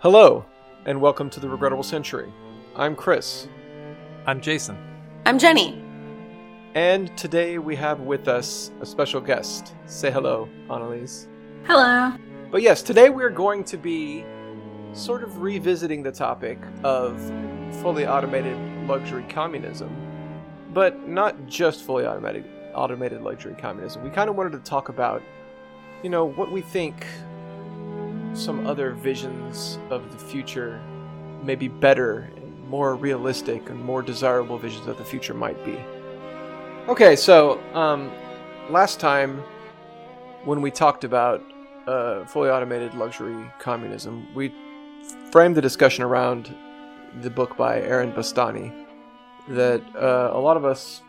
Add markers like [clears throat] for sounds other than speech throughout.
Hello, and welcome to the Regrettable Century. I'm Chris, I'm Jason. I'm Jenny. and today we have with us a special guest. Say hello, Annaliese. Hello. But yes, today we're going to be sort of revisiting the topic of fully automated luxury communism, but not just fully automated automated luxury communism. We kind of wanted to talk about, you know, what we think some other visions of the future, maybe better more realistic and more desirable visions of the future might be. Okay, so um, last time when we talked about uh, fully automated luxury communism, we framed the discussion around the book by Aaron Bastani that uh, a lot of us,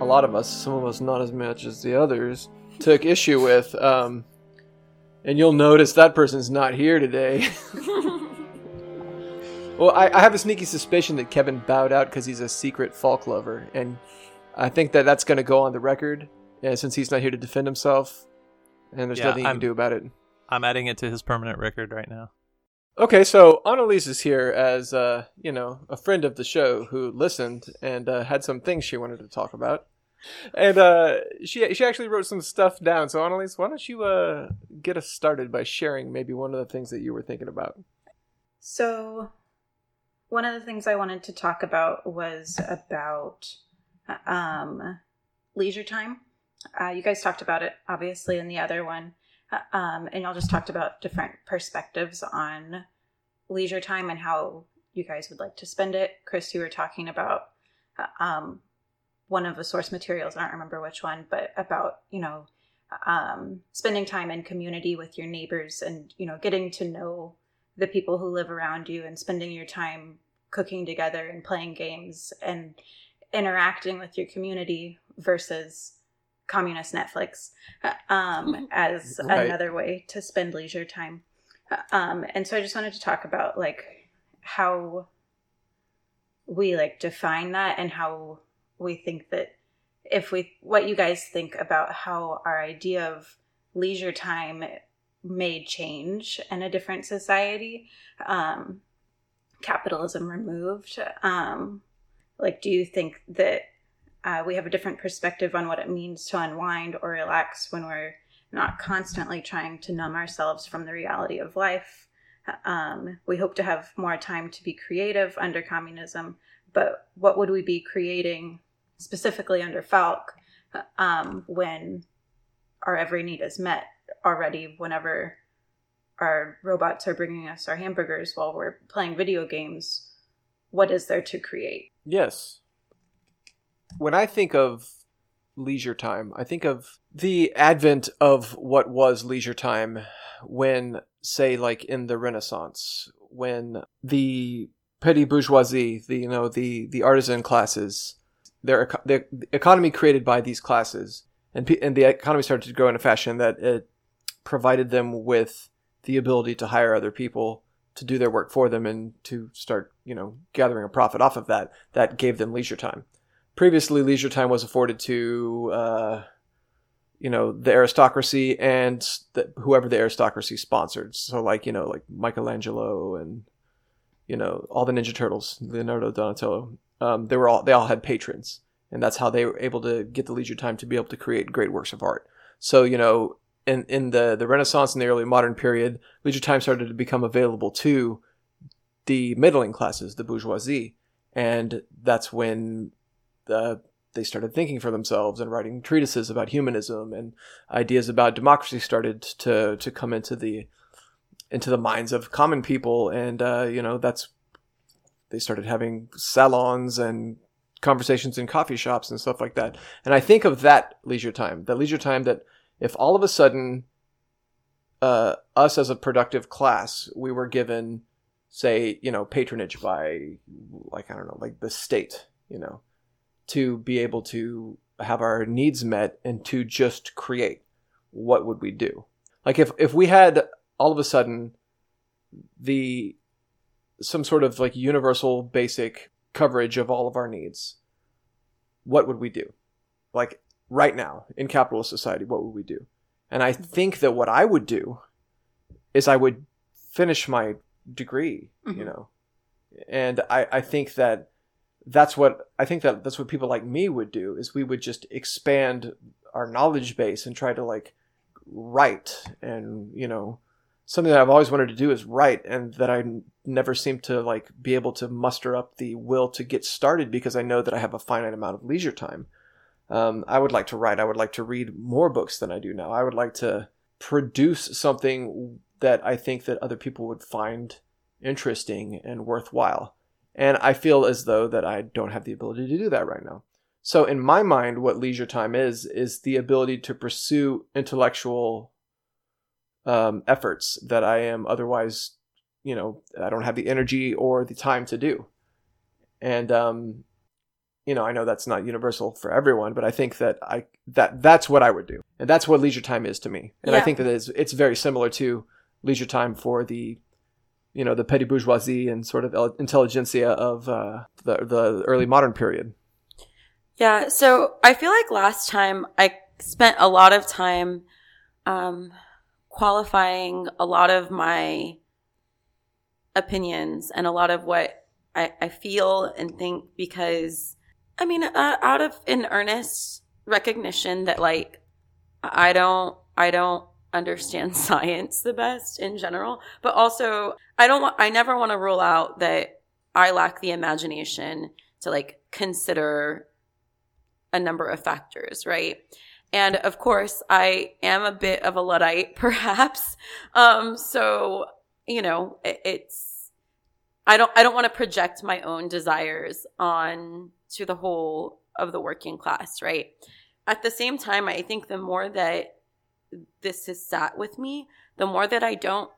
a lot of us, some of us not as much as the others, took issue with. Um, and you'll notice that person's not here today. [laughs] well, I, I have a sneaky suspicion that Kevin bowed out because he's a secret FALC lover, and I think that that's going to go on the record uh, since he's not here to defend himself, and there's Yeah, nothing you I'm- can do about it. I'm adding it to his permanent record right now. Okay, so Annaliese is here as, uh, you know, a friend of the show who listened and uh, had some things she wanted to talk about. And uh, she she actually wrote some stuff down. So Annaliese, why don't you uh, get us started by sharing maybe one of the things that you were thinking about? So, one of the things I wanted to talk about was about um, leisure time. Uh, you guys talked about it, obviously, in the other one. Uh, Um, and y'all just talked about different perspectives on leisure time and how you guys would like to spend it. Chris, you were talking about uh, um, one of the source materials. I don't remember which one, but about, you know, um, spending time in community with your neighbors and, you know, getting to know the people who live around you and spending your time cooking together and playing games and interacting with your community versus communist Netflix um, [laughs] as Right. another way to spend leisure time. Um, and so I just wanted to talk about like how we like define that and how we think that if we what you guys think about how our idea of leisure time may change in a different society um capitalism removed um like do you think that uh, we have a different perspective on what it means to unwind or relax when we're not constantly trying to numb ourselves from the reality of life? Um, we hope to have more time to be creative under communism but what would we be creating specifically under FALC um, when our every need is met already whenever our robots are bringing us our hamburgers while we're playing video games what is there to create Yes. When I think of leisure time, I think of the advent of what was leisure time when, say, like in the Renaissance, when the petty bourgeoisie, the you know the the artisan classes, their eco- the economy created by these classes, and and the economy started to grow in a fashion that it provided them with the ability to hire other people to do their work for them and to start, you know, gathering a profit off of that. That gave them leisure time. Previously, leisure time was afforded to, uh, you know, the aristocracy and the, whoever the aristocracy sponsored. So, like, you know, like Michelangelo and, you know, all the Ninja Turtles, Leonardo Donatello. Um, they were all they all had patrons, and that's how they were able to get the leisure time to be able to create great works of art. So, you know, in in the the Renaissance and the early modern period, leisure time started to become available to the middling classes, the bourgeoisie, and that's when the they started thinking for themselves and writing treatises about humanism and ideas about democracy started to to come into the into the minds of common people, and uh, you know that's they started having salons and conversations in coffee shops and stuff like that. And I think of that leisure time, that leisure time that if all of a sudden uh, us as a productive class, we were given, say, you know, patronage by, like, I don't know, like the state, you know, to be able to have our needs met and to just create, what would we do? Like, if, if we had all of a sudden the, some sort of like universal basic coverage of all of our needs, what would we do? Like, right now in capitalist society, what would we do? And I think that what I would do is I would finish my degree, you Mhm. know. And I, I think that that's what I think that that's what people like me would do is we would just expand our knowledge base and try to like write and you know something that I've always wanted to do is write and that I never seem to like be able to muster up the will to get started because I know that I have a finite amount of leisure time. Um, I would like to write. I would like to read more books than I do now. I would like to produce something that I think that other people would find interesting and worthwhile. And I feel as though that I don't have the ability to do that right now. So in my mind, what leisure time is is the ability to pursue intellectual um, efforts that I am otherwise, you know, I don't have the energy or the time to do. And um, you know, I know that's not universal for everyone, but I think that I that that's what I would do, and that's what leisure time is to me. And I think that it's it's very similar to leisure time for the, you know, the petty bourgeoisie and sort of el- intelligentsia of uh, the the early modern period. Yeah, so I feel like last time I spent a lot of time um, qualifying a lot of my opinions and a lot of what I, I feel and think because, I mean, uh, out of an earnest recognition that like I don't, I don't understand [laughs] science the best in general, but also I don't want, I never want to rule out that I lack the imagination to like consider a number of factors, right? And of course, I am a bit of a Luddite, [laughs] perhaps. Um, so, you know, it, it's, I don't, I don't want to project my own desires on to the whole of the working class, right? At the same time, I think the more that this has sat with me, the more that I don't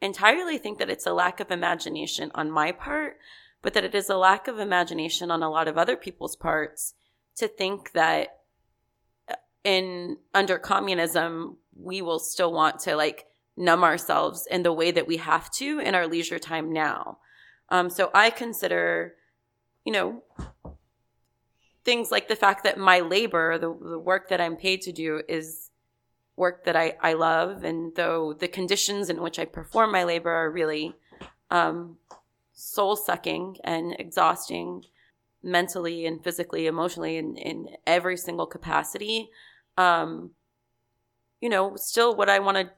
entirely think that it's a lack of imagination on my part, but that it is a lack of imagination on a lot of other people's parts to think that in under communism we will still want to like numb ourselves in the way that we have to in our leisure time now um, so i consider you know things like the fact that my labor the, the work that i'm paid to do is work that I, I love and though the conditions in which i perform my labor are really um, soul sucking and exhausting mentally and physically, emotionally, in, in every single capacity. Um, you know, still what I want to,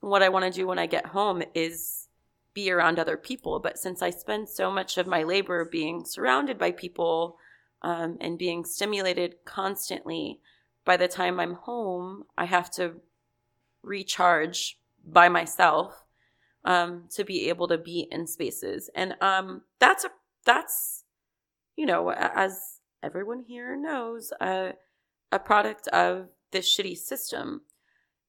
what I want to do when I get home is be around other people. But since I spend so much of my labor being surrounded by people, um, and being stimulated constantly, by the time I'm home, I have to recharge by myself um, to be able to be in spaces, and um, that's a that's you know as everyone here knows a a product of this shitty system.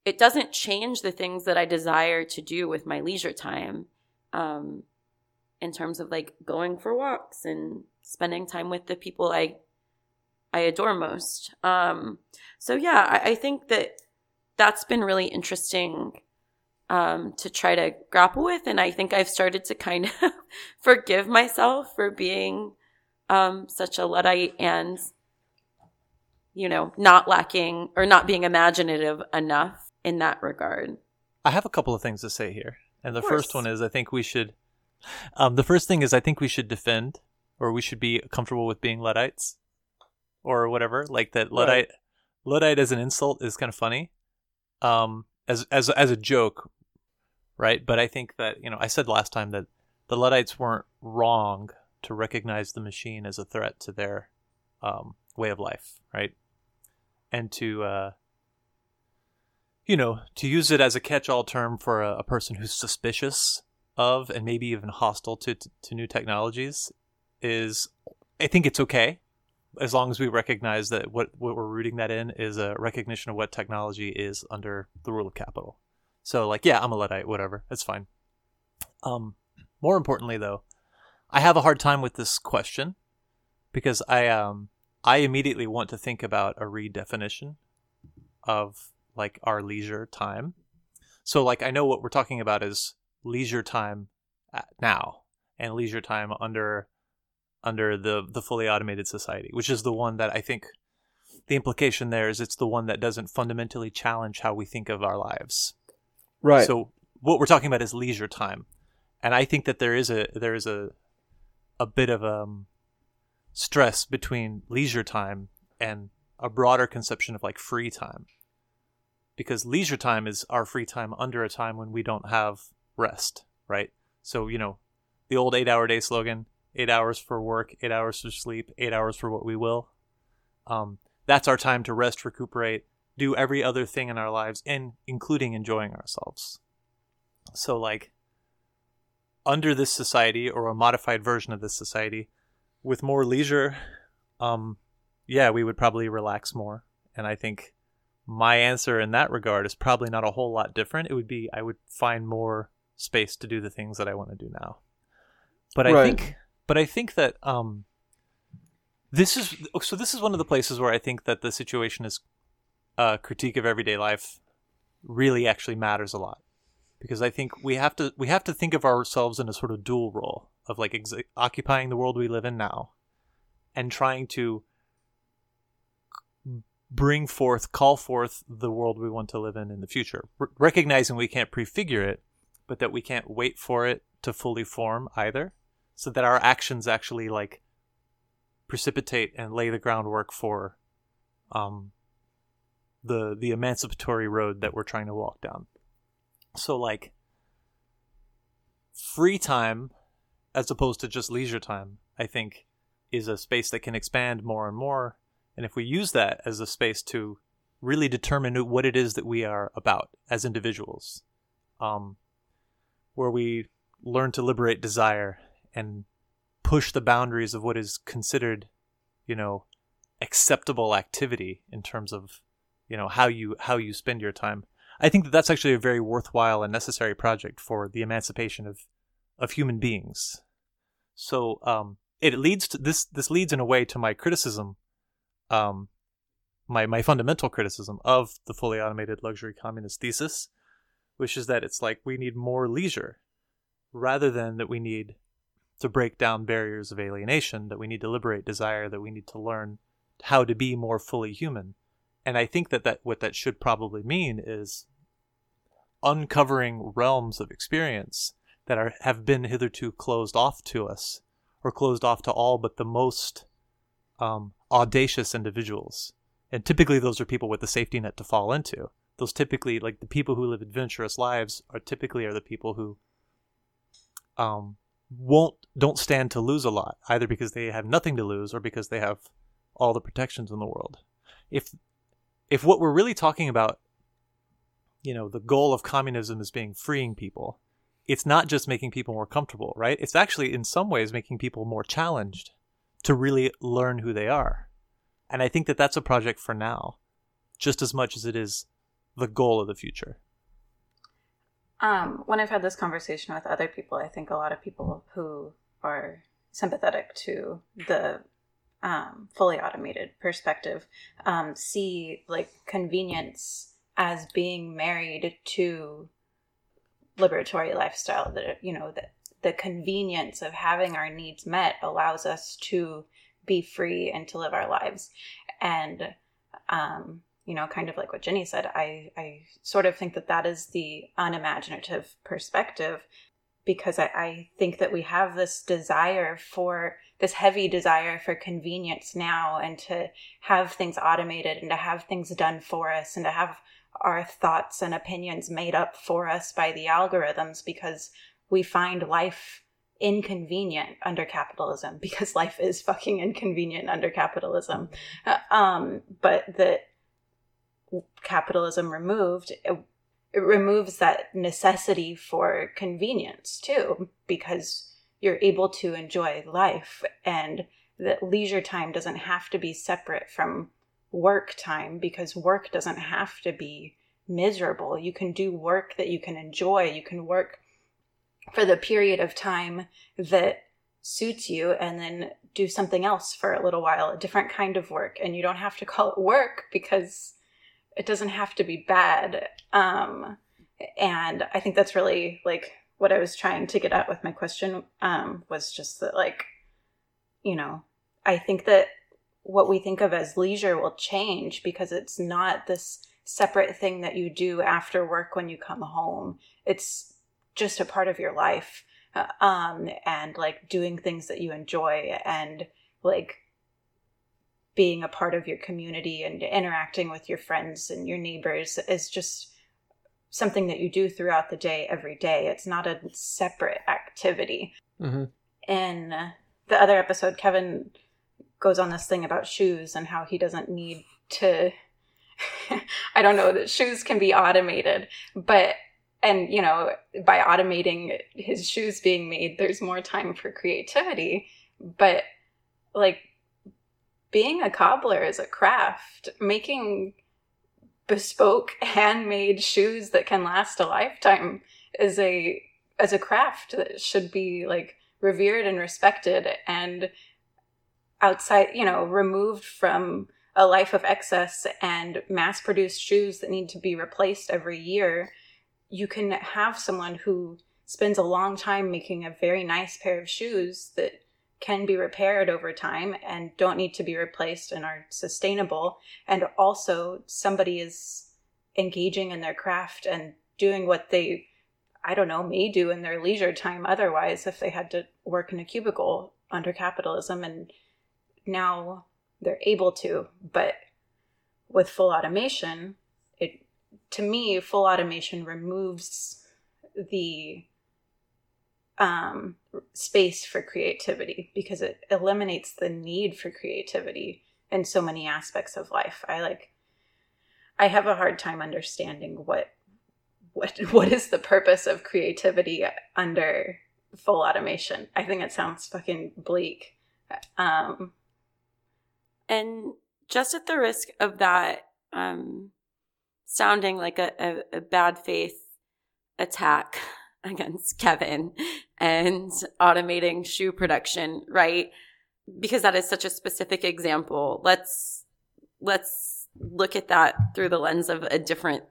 It doesn't change the things that I desire to do with my leisure time, um, in terms of like going for walks and spending time with the people I I adore most. Um, so yeah, I, I think that that's been really interesting um, to try to grapple with. And I think I've started to kind of [laughs] forgive myself for being um, such a Luddite and, you know, not lacking or not being imaginative enough in that regard. I have a couple of things to say here. And the first one is I think we should um the first thing is I think we should defend or we should be comfortable with being Luddites or whatever. Like that Luddite Luddite as an insult is kind of funny. Um as as as a joke, right? But I think that, you know, I said last time that the Luddites weren't wrong to recognize the machine as a threat to their um way of life, right? And to uh you know, to use it as a catch-all term for a, a person who's suspicious of and maybe even hostile to, to to new technologies is, I think it's okay as long as we recognize that what what we're rooting that in is a recognition of what technology is under the rule of capital. So, like, yeah, I'm a luddite, whatever, that's fine. Um, more importantly, though, I have a hard time with this question because I um I immediately want to think about a redefinition of like our leisure time. So like I know what we're talking about is leisure time now and leisure time under under the the fully automated society, which is the one that I think the implication there is it's the one that doesn't fundamentally challenge how we think of our lives. Right. So what we're talking about is leisure time, and I think that there is a there is a a bit of um stress between leisure time and a broader conception of like free time. Because leisure time is our free time under a time when we don't have rest, right? So, you know, the old eight hour day slogan eight hours for work, eight hours for sleep, eight hours for what we will. Um, that's our time to rest, recuperate, do every other thing in our lives, and including enjoying ourselves. So, like, under this society or a modified version of this society, with more leisure, um, yeah, we would probably relax more. And I think my answer in that regard is probably not a whole lot different. It would be I would find more space to do the things that I want to do now. But I Right. think but I think that um this is so this is one of the places where I think that the situationist uh critique of everyday life really actually matters a lot because I think we have to we have to think of ourselves in a sort of dual role of like ex- occupying the world we live in now and trying to bring forth call forth the world we want to live in in the future R- recognizing we can't prefigure it but that we can't wait for it to fully form either so that our actions actually like precipitate and lay the groundwork for um the the emancipatory road that we're trying to walk down. So like free time as opposed to just leisure time i think is a space that can expand more and more. And if we use that as a space to really determine what it is that we are about as individuals um where we learn to liberate desire and push the boundaries of what is considered you know acceptable activity in terms of you know how you how you spend your time i think that that's actually a very worthwhile and necessary project for the emancipation of of human beings so um it leads to this this leads in a way to my criticism um my my fundamental criticism of the fully automated luxury communist thesis which is that it's like we need more leisure rather than that we need to break down barriers of alienation, that we need to liberate desire, that we need to learn how to be more fully human. And I think that, that what that should probably mean is uncovering realms of experience that are have been hitherto closed off to us, or closed off to all but the most um, audacious individuals. And typically, those are people with a safety net to fall into. Those typically, like the people who live adventurous lives, are typically are the people who um, won't don't stand to lose a lot either because they have nothing to lose or because they have all the protections in the world if if what we're really talking about you know the goal of communism is being freeing people it's not just making people more comfortable right? It's actually in some ways making people more challenged to really learn who they are. And i think that that's a project for now just as much as it is the goal of the future. Um, when I've had this conversation with other people, I think a lot of people who are sympathetic to the um, fully automated perspective um, see like convenience as being married to liberatory lifestyle. That you know that the convenience of having our needs met allows us to be free and to live our lives, and um, you know, kind of like what Jenny said, I, I sort of think that that is the unimaginative perspective because I, I think that we have this desire for this heavy desire for convenience now and to have things automated and to have things done for us and to have our thoughts and opinions made up for us by the algorithms because we find life inconvenient under capitalism [laughs] because life is fucking inconvenient under capitalism. Uh, Um, but that capitalism removed, it, it removes that necessity for convenience too, because you're able to enjoy life and that leisure time doesn't have to be separate from work time because work doesn't have to be miserable. You can do work that you can enjoy. You can work for the period of time that suits you and then do something else for a little while, a different kind of work. And you don't have to call it work because it doesn't have to be bad. Um, and I think that's really like what I was trying to get at with my question um, was just that, like, you know, I think that what we think of as leisure will change because it's not this separate thing that you do after work when you come home. It's just a part of your life uh, um and like doing things that you enjoy and like being a part of your community and interacting with your friends and your neighbors is just something that you do throughout the day every day. It's not a separate activity. Hmm in the other episode, Kevin goes on this thing about shoes and how he doesn't need to. [laughs] I don't know that shoes can be automated, but and you know by automating his shoes being made, there's more time for creativity. But like being a cobbler is a craft. Making bespoke handmade shoes that can last a lifetime is a as a craft that should be like revered and respected and outside, you know, removed from a life of excess and mass produced shoes that need to be replaced every year. You can have someone who spends a long time making a very nice pair of shoes that can be repaired over time and don't need to be replaced and are sustainable. And also, somebody is engaging in their craft and doing what they I don't know, may do in their leisure time otherwise if they had to work in a cubicle under capitalism and now they're able to. But with full automation, it to me, full automation removes the um, space for creativity because it eliminates the need for creativity in so many aspects of life. I like I have a hard time understanding what what [laughs] what is the purpose of creativity under full automation? I think it sounds fucking bleak. Um, And just at the risk of that um, sounding like a, a, a bad faith attack [laughs] against Kevin and automating shoe production, right? Because that is such a specific example. Let's let's look at that through the lens of a different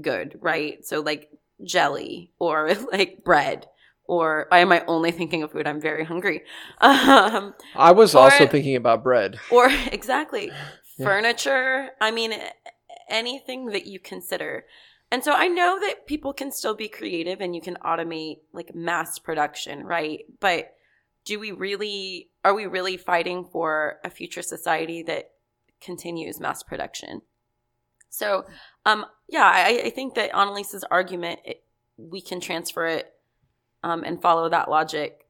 good, right? So like jelly or [laughs] like bread or why am I only thinking of food? I'm very hungry. [laughs] Um, I was Or- also thinking about bread. or [laughs] exactly [laughs] Yeah. furniture. I mean, anything that you consider. And so I know that people can still be creative and you can automate like mass production, right? But do we really, are we really fighting for a future society that continues mass production? So, um, yeah, I, I think that Annaliese's argument, it, we can transfer it um, and follow that logic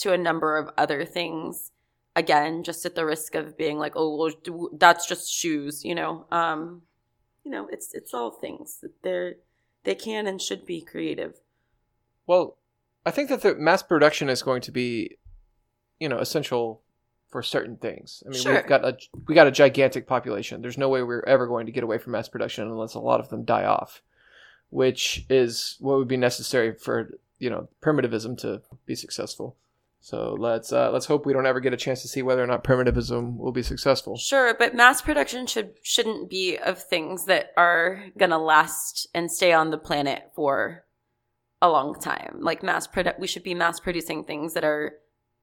to a number of other things. Again, just at the risk of being like, oh, well, do- that's just shoes, you know. Um, you know, it's it's all things that they're they can and should be creative. Well, I think that the mass production is going to be, you know, essential for certain things. I mean, Sure. we've got a we got a gigantic population. There's no way we're ever going to get away from mass production unless a lot of them die off, which is what would be necessary for you know primitivism to be successful. So let's uh, let's hope we don't ever get a chance to see whether or not primitivism will be successful. Sure, but mass production should shouldn't be of things that are gonna last and stay on the planet for a long time. Like mass produ- we should be mass producing things that are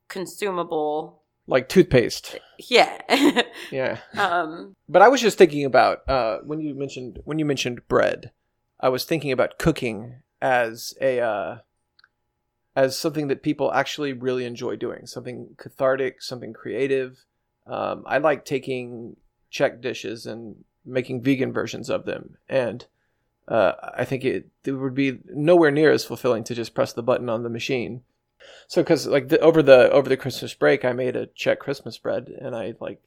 consumable. Like toothpaste. Yeah. [laughs] Yeah. um But I was just thinking about uh, when you mentioned when you mentioned bread, I was thinking about cooking as a uh, as something that people actually really enjoy doing, something cathartic, something creative. Um, I like taking Czech dishes and making vegan versions of them, and uh, I think it, it would be nowhere near as fulfilling to just press the button on the machine. So, because like the, over the over the Christmas break, I made a Czech Christmas bread, and I like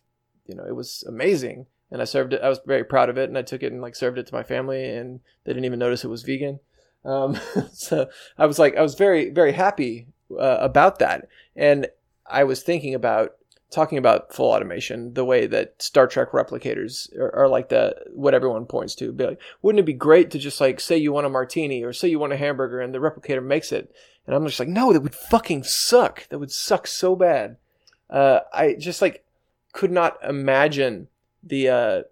you know, it was amazing. And I served it. I was very proud of it, and I took it and like served it to my family, and they didn't even notice it was vegan. Um, [laughs] so I was like, I was very, very happy uh, about that. And I was thinking about talking about full automation, the way that Star Trek replicators are, are like the what everyone points to. Be like, wouldn't it be great to just like say you want a martini or say you want a hamburger, and the replicator makes it? And I'm just like, no, that would fucking suck. That would suck so bad. Uh, I just like could not imagine the uh,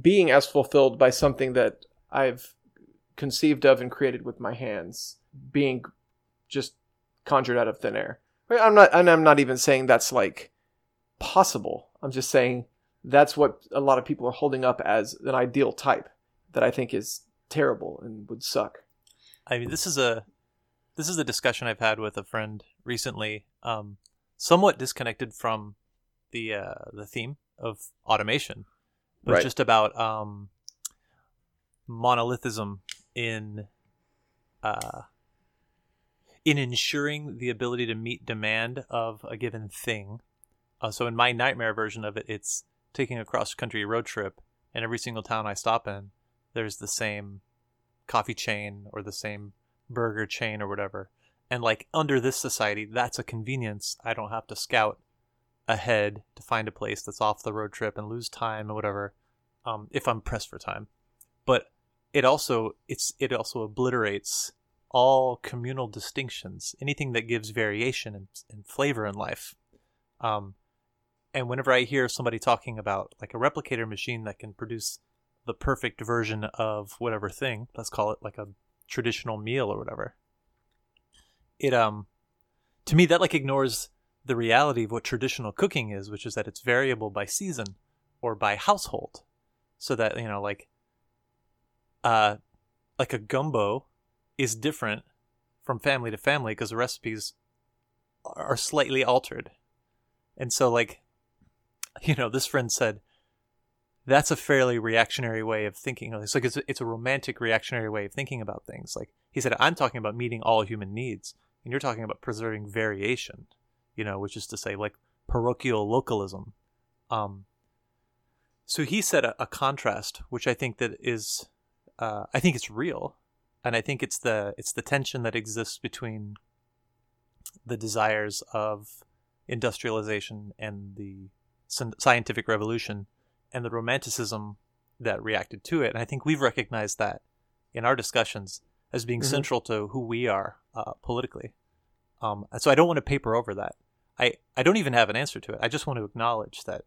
being as fulfilled by something that I've conceived of and created with my hands being just conjured out of thin air. I'm not, and I'm not even saying that's like possible. I'm just saying that's what a lot of people are holding up as an ideal type that I think is terrible and would suck. I mean, this is a this is a discussion I've had with a friend recently, um, somewhat disconnected from the uh, the theme of automation, but Right. just about um, monolithism in uh, in ensuring the ability to meet demand of a given thing. Uh, so in my nightmare version of it, it's taking a cross country road trip, and every single town I stop in, there's the same coffee chain or the same burger chain or whatever. And like under this society, that's a convenience. I don't have to scout ahead to find a place that's off the road trip and lose time or whatever. Um, if I'm pressed for time, but it also it's it also obliterates all communal distinctions, anything that gives variation and, and flavor in life. Um, and whenever I hear somebody talking about like a replicator machine that can produce the perfect version of whatever thing, let's call it like a traditional meal or whatever, it um, to me that like ignores the reality of what traditional cooking is, which is that it's variable by season or by household, so that you know like, uh, like a gumbo is different from family to family because the recipes are slightly altered. And so like [laughs] you know, this friend said that's a fairly reactionary way of thinking. It's like it's a, it's a romantic reactionary way of thinking about things. Like he said I'm talking about meeting all human needs and you're talking about preserving variation, you know, which is to say like parochial localism. Um so he said a, a contrast which I think that is uh, I think it's real and I think it's the it's the tension that exists between the desires of industrialization and the scientific revolution and the romanticism that reacted to it. And I think we've recognized that in our discussions as being Mhm. central to who we are uh, politically. Um, and so I don't want to paper over that. I, I don't even have an answer to it. I just want to acknowledge that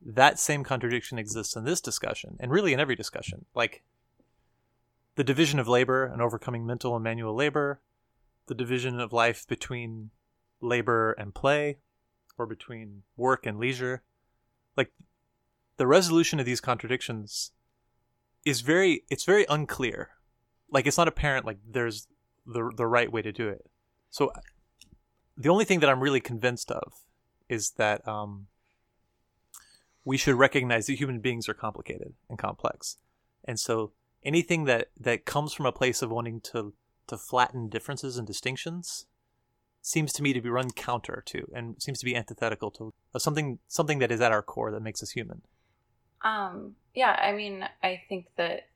that same contradiction exists in this discussion and really in every discussion. Like the division of labor and overcoming mental and manual labor, the division of life between labor and play, or between work and leisure. Like the resolution of these contradictions is very it's very unclear. Like it's not apparent like there's the the right way to do it. So the only thing that I'm really convinced of is that um, we should recognize that human beings are complicated and complex, and so anything that that comes from a place of wanting to to flatten differences and distinctions seems to me to be run counter to and seems to be antithetical to something something that is at our core that makes us human. Um, yeah, I mean, I think that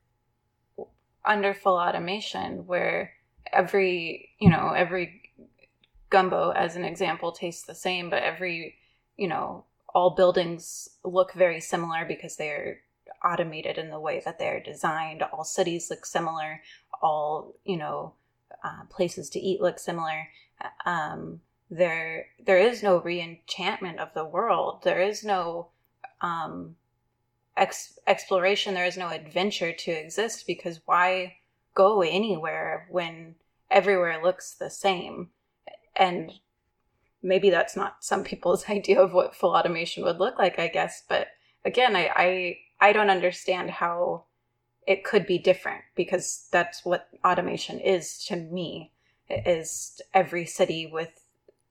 under full automation, where every, you know, every gumbo, as an example, tastes the same, but every, you know, all buildings look very similar because they're automated in the way that they're designed. All cities look similar. All, you know, uh, places to eat look similar. Um, there, there is no re-enchantment of the world. There is no, um, ex- exploration there is no adventure to exist because why go anywhere when everywhere looks the same and maybe that's not some people's [laughs] idea of what full automation would look like i guess but again i i, I don't understand how it could be different because that's what automation is to me. Is every city with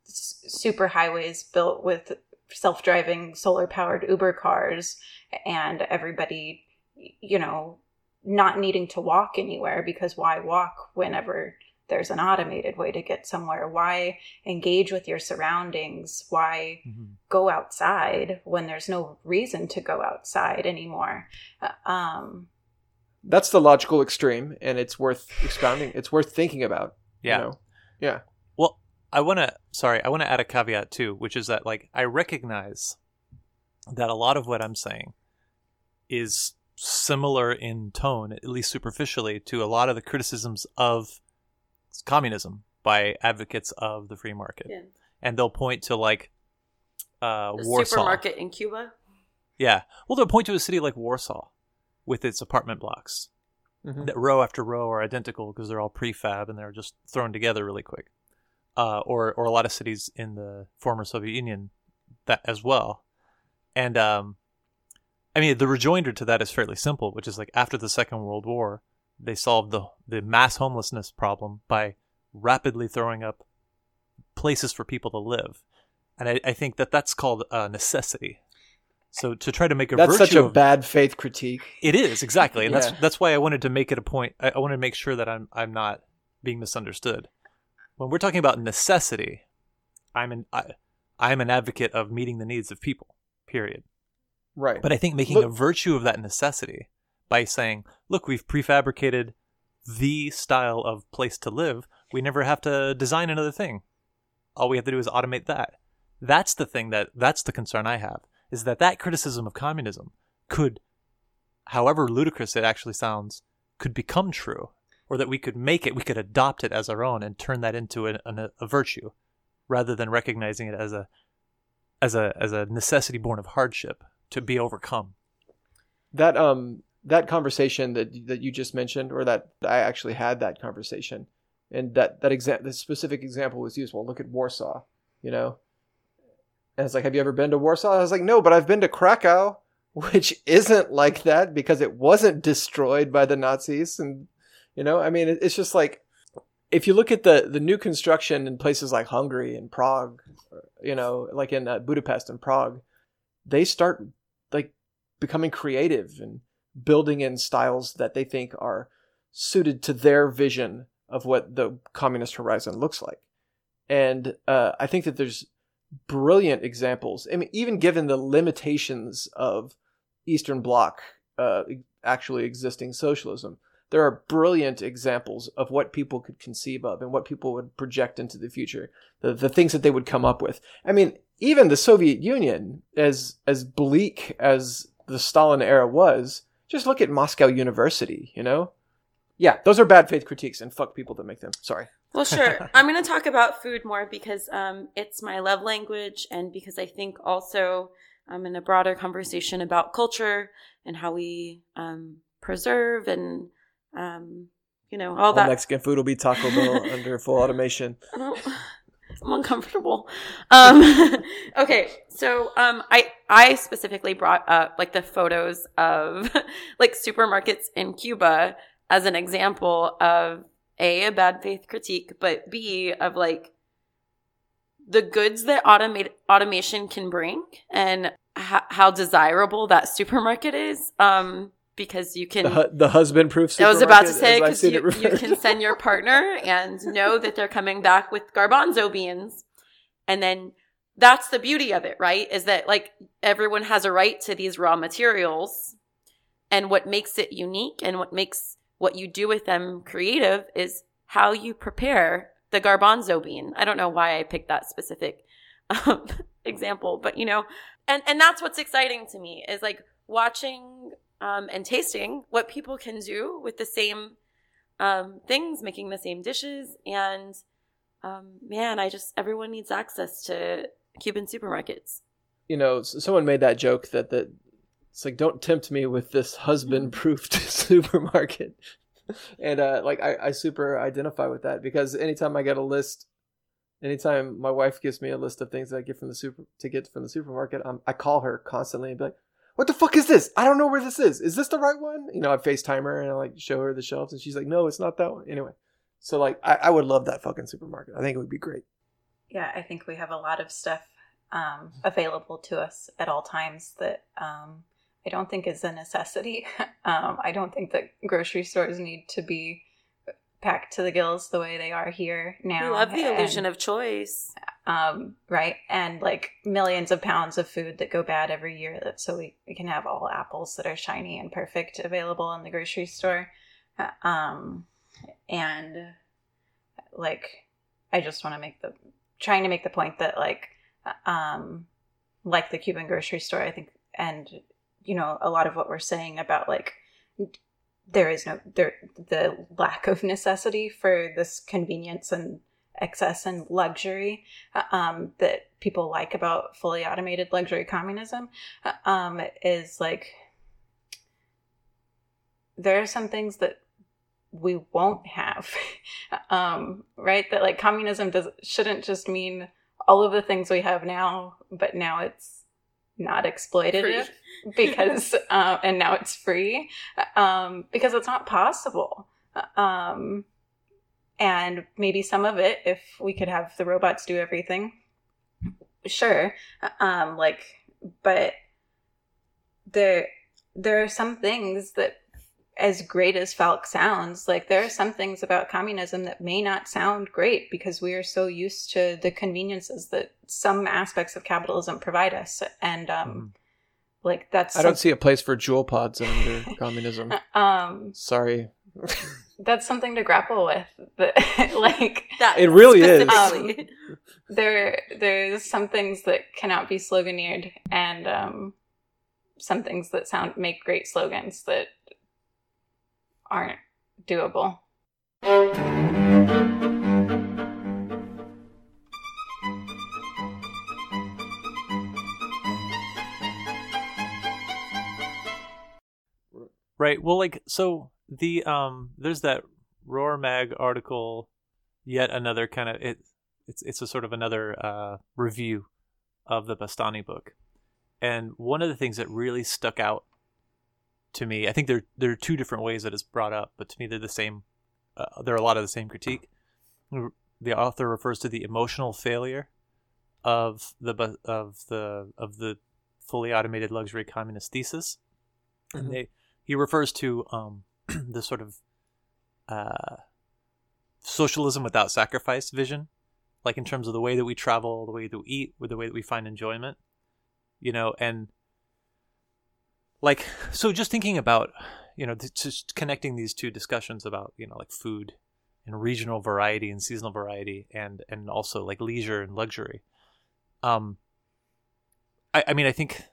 super highways built with self-driving solar powered uber cars and everybody you know not needing to walk anywhere because why walk whenever there's an automated way to get somewhere why engage with your surroundings why go outside when there's no reason to go outside anymore Uh, um That's the logical extreme, and it's worth expounding. It's worth thinking about. you Yeah. know? Yeah. Well, I want to sorry, I want to add a caveat too, which is that like I recognize that a lot of what I'm saying is similar in tone, at least superficially, to a lot of the criticisms of communism by advocates of the free market. Yeah. And they'll point to like uh The Warsaw. supermarket in Cuba. Yeah. Well, they'll point to a city like Warsaw with its apartment blocks Mhm. that row after row are identical because they're all prefab and they're just thrown together really quick. Uh, or or a lot of cities in the former Soviet Union that as well. And um, I mean, the rejoinder to that is fairly simple, which is like after the Second World War, they solved the the mass homelessness problem by rapidly throwing up places for people to live. And I, I think that that's called a necessity. So to try to make a That's such a of- bad faith critique. it is exactly, and that's Yeah. that's why I wanted to make it a point. I, I wanted to make sure that I'm I'm not being misunderstood. When we're talking about necessity, I'm an I, I'm an advocate of meeting the needs of people. Period. Right. But I think making a virtue of that necessity by saying, "Look, we've prefabricated the style of place to live. We never have to design another thing. All we have to do is automate that." That's the thing that that's the concern I have is that that criticism of communism could however ludicrous it actually sounds could become true or that we could make it we could adopt it as our own and turn that into a, a, virtue rather than recognizing it as a as a as a necessity born of hardship to be overcome that um that conversation that that you just mentioned, or that I actually had that conversation, and that that exa- the specific example was used. Well, look at Warsaw, you know. And it's like, have you ever been to Warsaw? I was like, no, but I've been to Krakow, [laughs] which isn't like that because it wasn't destroyed by the Nazis, and you know, I mean, it's just like if you look at the the new construction in places like Hungary and Prague, you know, like in uh, Budapest and Prague, they start like becoming creative and building in styles that they think are suited to their vision of what the communist horizon looks like. And uh, I think that there's brilliant examples. I mean, even given the limitations of Eastern Bloc uh, actually existing socialism, there are brilliant examples of what people could conceive of and what people would project into the future, the, the things that they would come up with. I mean, even the Soviet Union, as as bleak as the Stalin era was, just look at Moscow University, you know? Yeah, those are bad faith critiques and fuck people that make them. Sorry. Well, sure. [laughs] I'm going to talk about food more because um, it's my love language, and because I think also I'm um, in a broader conversation about culture and how we um, preserve and um, you know all All that. Mexican food will be Taco Bell [laughs] under full automation. [laughs] I'm uncomfortable. Um, [laughs] okay, so um, I I specifically brought up like the photos of [laughs] like supermarkets in Cuba as an example of a a bad faith critique, but b of like the goods that automate automation can bring and how desirable that supermarket is. Um, because you can The, hu- the husband proof I was about to say because you, you can send your partner and know that they're coming back with garbanzo beans, and then that's the beauty of it, right? Is that like everyone has a right to these raw materials, and what makes it unique and what makes what you do with them creative is how you prepare the garbanzo bean. I don't know why I picked that specific um, [laughs] example, but you know, and and that's what's exciting to me is like watching um, and tasting what people can do with the same um, things, making the same dishes, and um, man, I just everyone needs access to Cuban supermarkets. you know, someone made that joke that that it's like don't tempt me with this husband proofed [laughs] supermarket. And uh like I, I super identify with that because anytime I get a list anytime my wife gives me a list of things that I get from the super to get from the supermarket, um, I call her constantly and be like, What the fuck is this? I don't know where this is. Is this the right one? You know, I FaceTime her and I like show her the shelves and she's like, No, it's not that one. Anyway. So like I, I would love that fucking supermarket. I think it would be great. yeah, I think we have a lot of stuff um, available to us at all times that um, I don't think is a necessity. [laughs] um, I don't think that grocery stores need to be packed to the gills the way they are here now. We love the And- illusion of choice. Um, right? And like millions of pounds of food that go bad every year. That so we, we can have all apples that are shiny and perfect available in the grocery store. Uh, Um, and like, I just want to make the trying to make the point that like, um, like the Cuban grocery store, I think, and you know, a lot of what we're saying about like there is no there the lack of necessity for this convenience and excess and luxury uh, um, that people like about fully automated luxury communism uh, um, is like there are some things that we won't have [laughs] um, right? That like communism does shouldn't just mean all of the things we have now but now it's not exploitative because [laughs] uh, and now it's free um, because it's not possible um, and maybe some of it, if we could have the robots do everything, sure. Um, like, but there, there are some things that, as great as FALC sounds, like there are some things about communism that may not sound great because we are so used to the conveniences that some aspects of capitalism provide us, and um, Mhm. like that's. I don't see a place for Juul pods under communism. [laughs] Um, Sorry. [laughs] that's something to grapple with. [laughs] Like, That It really is. specifically. there there's some things that cannot be sloganeered and um some things that sound make great slogans that aren't doable Right. Well, like so the um there's that Roar Mag article, yet another kind of it it's it's a sort of another uh review of the Bastani book. And one of the things that really stuck out to me, I think there there are two different ways that it's brought up, but to me they're the same uh, they're a lot of the same critique. The author refers to the emotional failure of the of the of the fully automated luxury communist thesis. And Mhm. they he refers to um, [clears throat] the sort of uh, socialism without sacrifice vision, like in terms of the way that we travel, the way that we eat, with the way that we find enjoyment, you know, and like so. Just thinking about, you know, just connecting these two discussions about, you know, like food and regional variety and seasonal variety, and and also like leisure and luxury. Um, I, I mean, I think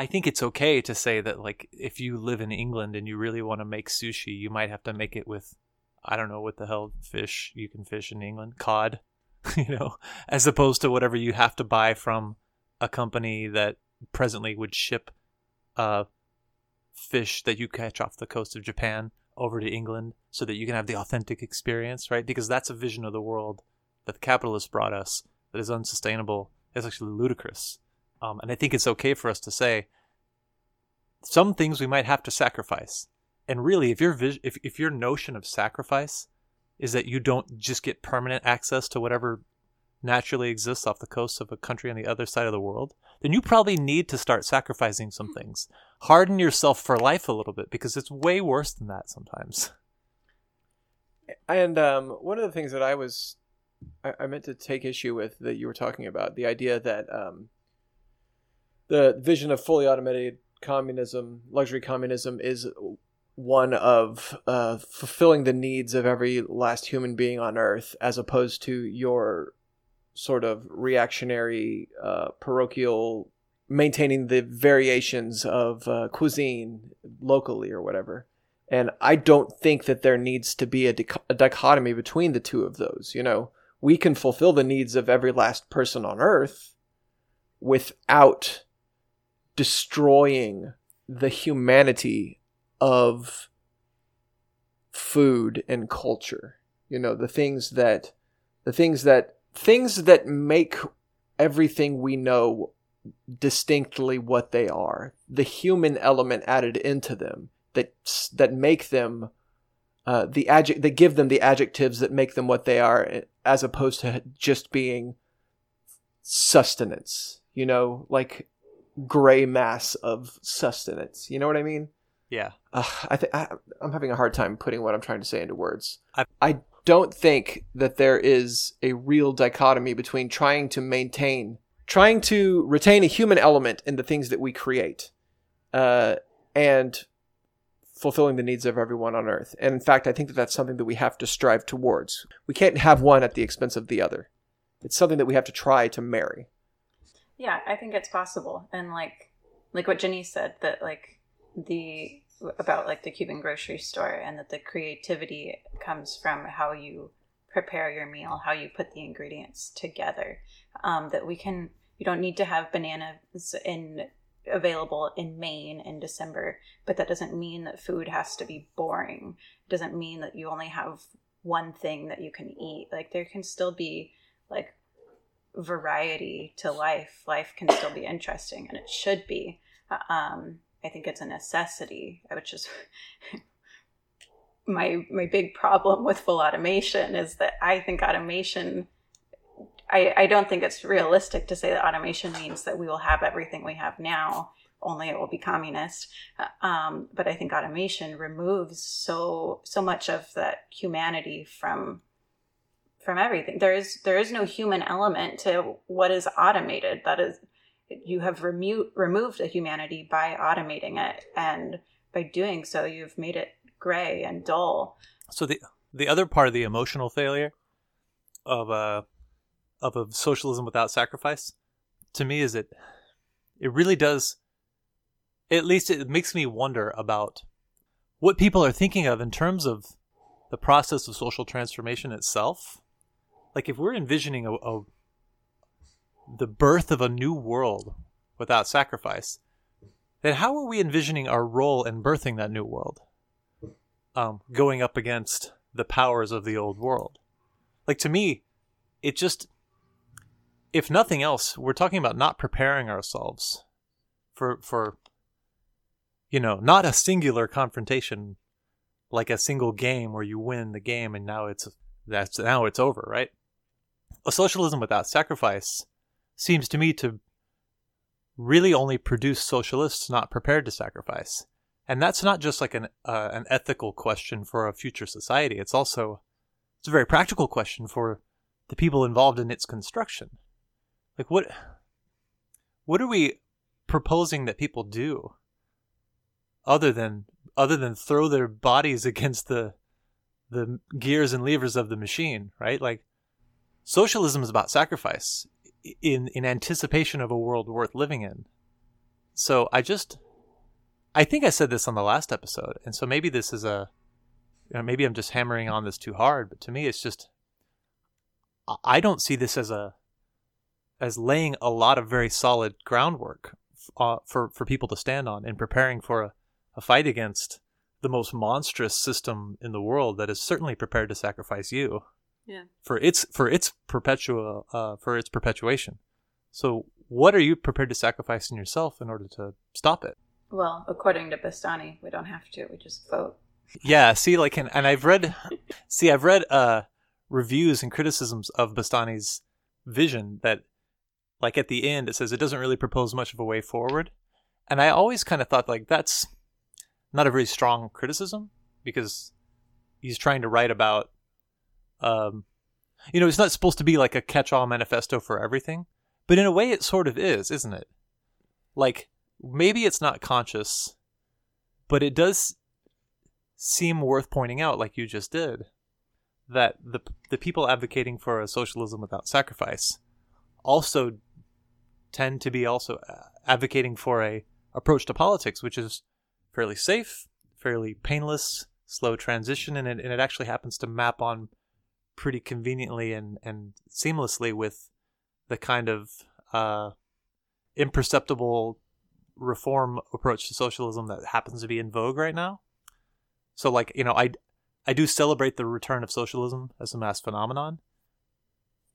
I think it's okay to say that like if you live in England and you really want to make sushi, you might have to make it with I don't know what the hell fish you can fish in England, cod, [laughs] you know, as opposed to whatever you have to buy from a company that presently would ship uh fish that you catch off the coast of Japan over to England so that you can have the authentic experience, right? Because that's a vision of the world that the capitalists brought us that is unsustainable. It's actually ludicrous. Um, and I think it's okay for us to say some things we might have to sacrifice. And really, if your vis- if if your notion of sacrifice is that you don't just get permanent access to whatever naturally exists off the coast of a country on the other side of the world, then you probably need to start sacrificing some things. Harden yourself for life a little bit because it's way worse than that sometimes. [laughs] And um, one of the things that I was, I, I meant to take issue with that you were talking about the idea that um, the vision of fully automated communism, luxury communism, is one of uh, fulfilling the needs of every last human being on Earth, as opposed to your sort of reactionary, uh, parochial, maintaining the variations of uh, cuisine locally or whatever. And I don't think that there needs to be a, a dichotomy between the two of those. You know, we can fulfill the needs of every last person on earth without destroying the humanity of food and culture. You know, the things that, the things that, things that make everything we know distinctly what they are. The human element added into them that that make them uh, the adject that give them the adjectives that make them what they are, as opposed to just being sustenance. You know, like gray mass of sustenance. You know what I mean? Yeah. Uh, I think I'm having a hard time putting what I'm trying to say into words. I- I don't think that there is a real dichotomy between trying to maintain, trying to retain a human element in the things that we create, uh, and fulfilling the needs of everyone on Earth. And in fact, I think that that's something that we have to strive towards. We can't have one at the expense of the other. It's something that we have to try to marry. Yeah i think it's possible. And like like what jenny said that like the about like the cuban grocery store and that the creativity comes from how you prepare your meal how you put the ingredients together um, that we can you don't need to have bananas in available in maine in december but that doesn't mean that food has to be boring. It doesn't mean that you only have one thing that you can eat. Like there can still be like variety to life life can still be interesting and it should be. Um i think it's a necessity which is [laughs] my my big problem with full automation is that I think automation I, I don't think it's realistic to say that automation means that we will have everything we have now only it will be communist. Um, but i think automation removes so so much of that humanity from from everything. There is there is no human element to what is automated. That is you have remo- removed the humanity by automating it. And by doing so you've made it gray and dull. So the the other part of the emotional failure of uh of a socialism without sacrifice to me is it it really does at least it makes me wonder about what people are thinking of in terms of the process of social transformation itself. Like if we're envisioning a, a the birth of a new world without sacrifice, then how are we envisioning our role in birthing that new world? Um, going up against the powers of the old world. Like to me, it just if nothing else, we're talking about not preparing ourselves for for you know, not a singular confrontation like a single game where you win the game and now it's that's now it's over, right? A socialism without sacrifice seems to me to really only produce socialists not prepared to sacrifice. And that's not just like an uh, an ethical question for a future society. It's also it's a very practical question for the people involved in its construction. Like what what are we proposing that people do other than other than throw their bodies [laughs] against the the gears and levers of the machine, right? Like socialism is about sacrifice in in anticipation of a world worth living in. So I just I think I said this on the last episode, and so maybe this is a you know, maybe I'm just hammering on this too hard, but to me it's just I don't see this as a as laying a lot of very solid groundwork uh, for for people to stand on in preparing for a, a fight against the most monstrous system in the world that is certainly prepared to sacrifice you Yeah. for its for its perpetual uh, for its perpetuation. So what are you prepared to sacrifice in yourself in order to stop it? well according to bastani we don't have to we just vote Yeah, see, like, and, and I've read, see, I've read uh reviews and criticisms of Bastani's vision that, like, at the end it says it doesn't really propose much of a way forward, and I always kind of thought like that's not a very strong criticism because he's trying to write about, um, you know, it's not supposed to be like a catch-all manifesto for everything, but in a way it sort of is, isn't it? Like, maybe it's not conscious, but it does seem worth pointing out, like you just did, that the the people advocating for a socialism without sacrifice also tend to be also advocating for a approach to politics which is fairly safe, fairly painless, slow transition, and it, and it actually happens to map on pretty conveniently and, and seamlessly with the kind of uh, imperceptible reform approach to socialism that happens to be in vogue right now. So like, you know, I I do celebrate the return of socialism as a mass phenomenon.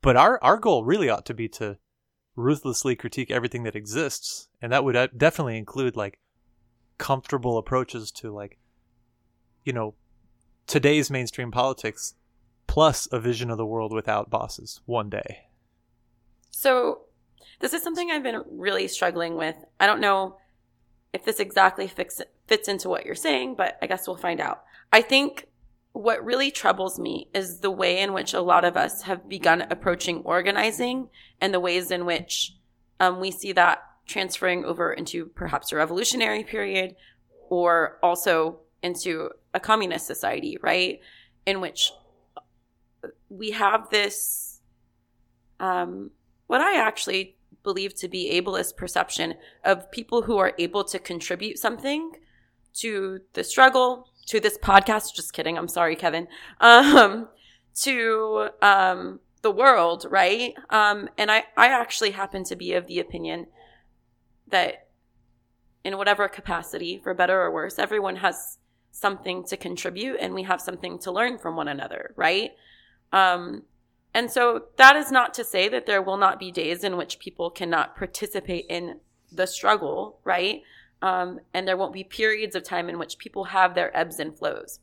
But our our goal really ought to be to ruthlessly critique everything that exists, and that would uh, definitely include like comfortable approaches to like you know, today's mainstream politics plus a vision of the world without bosses one day. So, this is something I've been really struggling with. I don't know if this exactly fix, fits into what you're saying, but I guess we'll find out. I think what really troubles me is the way in which a lot of us have begun approaching organizing and the ways in which um, we see that transferring over into perhaps a revolutionary period or also into a communist society, right? In which we have this, um, what I actually believe to be ableist perception of people who are able to contribute something to the struggle, to this podcast. Just kidding. I'm sorry, Kevin. [laughs] Um, to um, the world, right? Um, and I, I actually happen to be of the opinion that in whatever capacity, for better or worse, everyone has something to contribute and we have something to learn from one another, right? Um, and so that is not to say that there will not be days in which people cannot participate in the struggle, right? Um, and there won't be periods of time in which people have their ebbs and flows.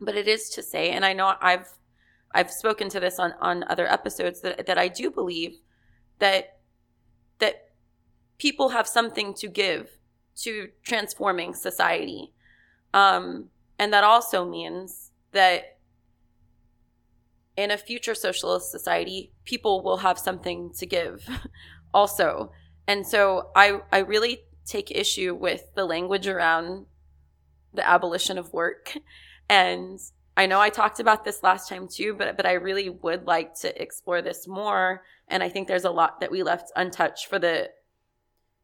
but it is to say, and I know I've I've spoken to this on on other episodes that that I do believe that that people have something to give to transforming society, um, and that also means that in a future socialist society, people will have something to give, [laughs] also. And so I I really take issue with the language around the abolition of work and I know I talked about this last time too, but but I really would like to explore this more. And I think there's a lot that we left untouched for the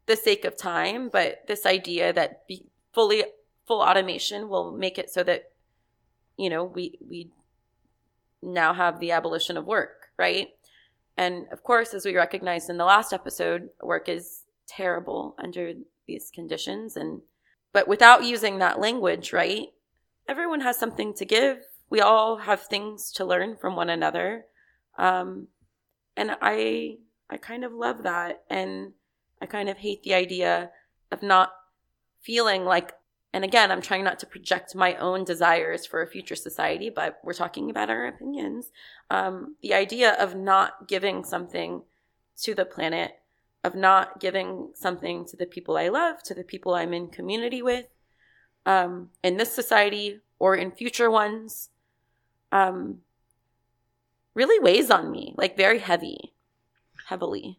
the sake of time. But this idea that fully full automation will make it so that you know we we now have the abolition of work, right? And of course, as we recognized in the last episode, work is terrible under these conditions and but without using that language, right? everyone has something to give. We all have things to learn from one another. Um, and I, I kind of love that. And I kind of hate the idea of not feeling like, and again, I'm trying not to project my own desires for a future society, but we're talking about our opinions. Um, the idea of not giving something to the planet, of not giving something to the people I love, to the people I'm in community with, um, in this society or in future ones um, really weighs on me, like very heavy, heavily.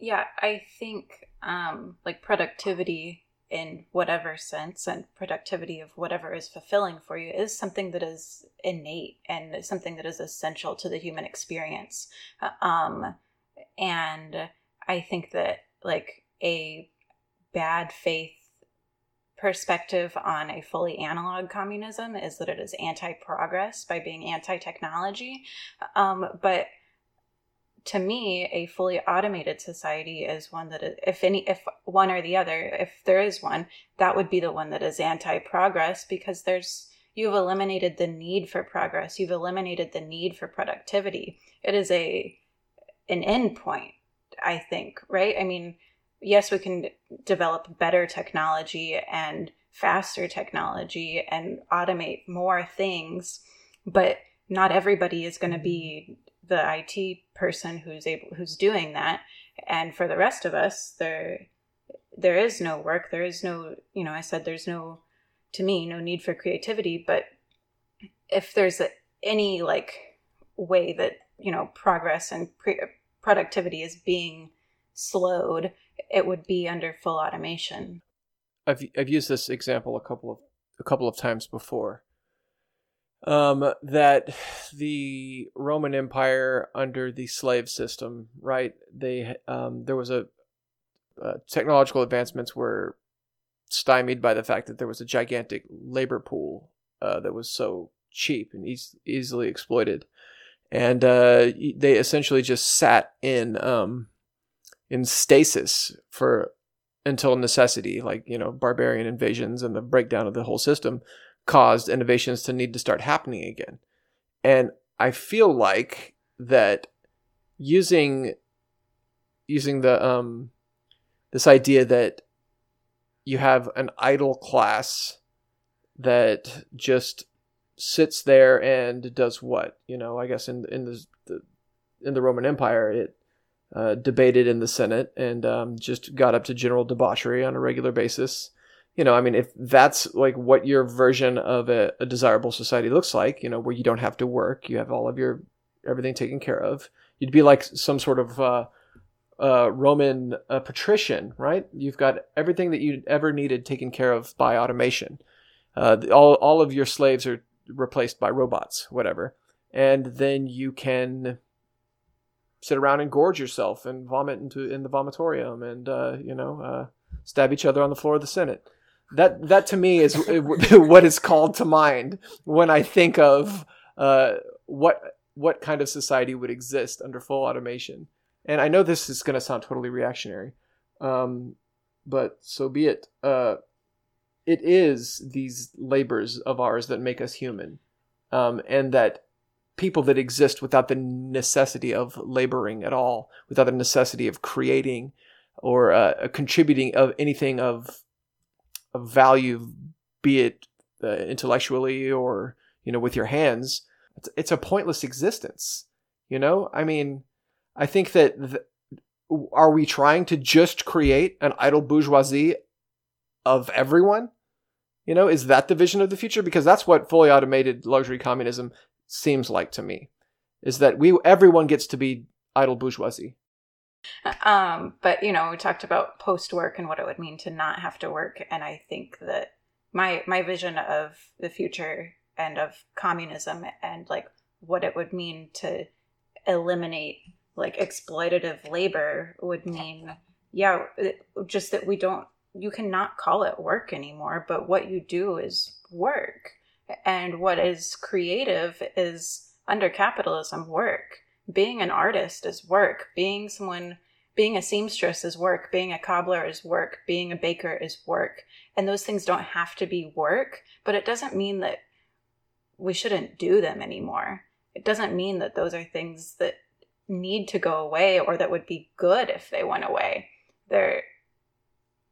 Yeah, I think um, like productivity in whatever sense and productivity of whatever is fulfilling for you is something that is innate and something that is essential to the human experience. Um, and I think that like a bad faith perspective on a fully analog communism is that it is anti-progress by being anti-technology um, but to me a fully automated society is one that is, if any if one or the other if there is one that would be the one that is anti-progress because there's you've eliminated the need for progress. You've eliminated the need for productivity. It is a an end point i think right? I mean yes, we can develop better technology and faster technology and automate more things, but not everybody is going to be the IT person who's able who's doing that. And for the rest of us, there there is no work. There is no, you know, I said there's no to me no need for creativity, but if there's a, any like way that you know progress and pre- productivity is being slowed it would be under full automation. I've I've used this example a couple of a couple of times before. Um, that the Roman Empire under the slave system, right? They um, there was a uh, technological advancements were stymied by the fact that there was a gigantic labor pool uh, that was so cheap and e- easily exploited, and uh, they essentially just sat in um, in stasis for until necessity, like you know, barbarian invasions and the breakdown of the whole system, caused innovations to need to start happening again. And I feel like that using using the um this idea that you have an idle class that just sits there and does what you know i guess in in the, the in the roman empire it uh, debated in the Senate and um, just got up to general debauchery on a regular basis. You know, I mean, if that's like what your version of a, a desirable society looks like, you know, where you don't have to work, you have all of your everything taken care of, you'd be like some sort of uh, uh, Roman uh, patrician, right? You've got everything that you ever needed taken care of by automation. Uh, all all of your slaves are replaced by robots, whatever, and then you can sit around and gorge yourself and vomit into in the vomitorium and uh, you know uh, stab each other on the floor of the Senate. That that to me is [laughs] what is called to mind when I think of uh, what what kind of society would exist under full automation. And I know this is going to sound totally reactionary, um, but so be it. Uh, it is these labors of ours that make us human, um, and that people that exist without the necessity of laboring at all, without the necessity of creating or uh, contributing of anything of of value, be it uh, intellectually or you know, with your hands, it's, it's a pointless existence. You know, I mean, I think that th- are we trying to just create an idle bourgeoisie of everyone? You know, is that the vision of the future? Because that's what fully automated luxury communism seems like to me. Is that we everyone gets to be idle bourgeoisie. Um, but you know, we talked about post work and what it would mean to not have to work, and I think that my my vision of the future and of communism and like what it would mean to eliminate like exploitative labor would mean yeah just that we don't you cannot call it work anymore but what you do is work. And what is creative is under capitalism work being an artist is work being someone being a seamstress is work being a cobbler is work being a baker is work and those things don't have to be work but it doesn't mean that we shouldn't do them anymore it doesn't mean that those are things that need to go away or that would be good if they went away. They're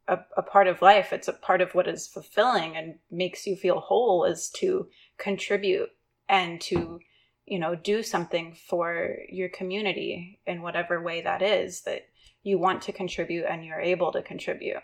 a, a, part of life. It's a part of what is fulfilling and makes you feel whole is to contribute and to, you know, do something for your community in whatever way that is that you want to contribute and you're able to contribute.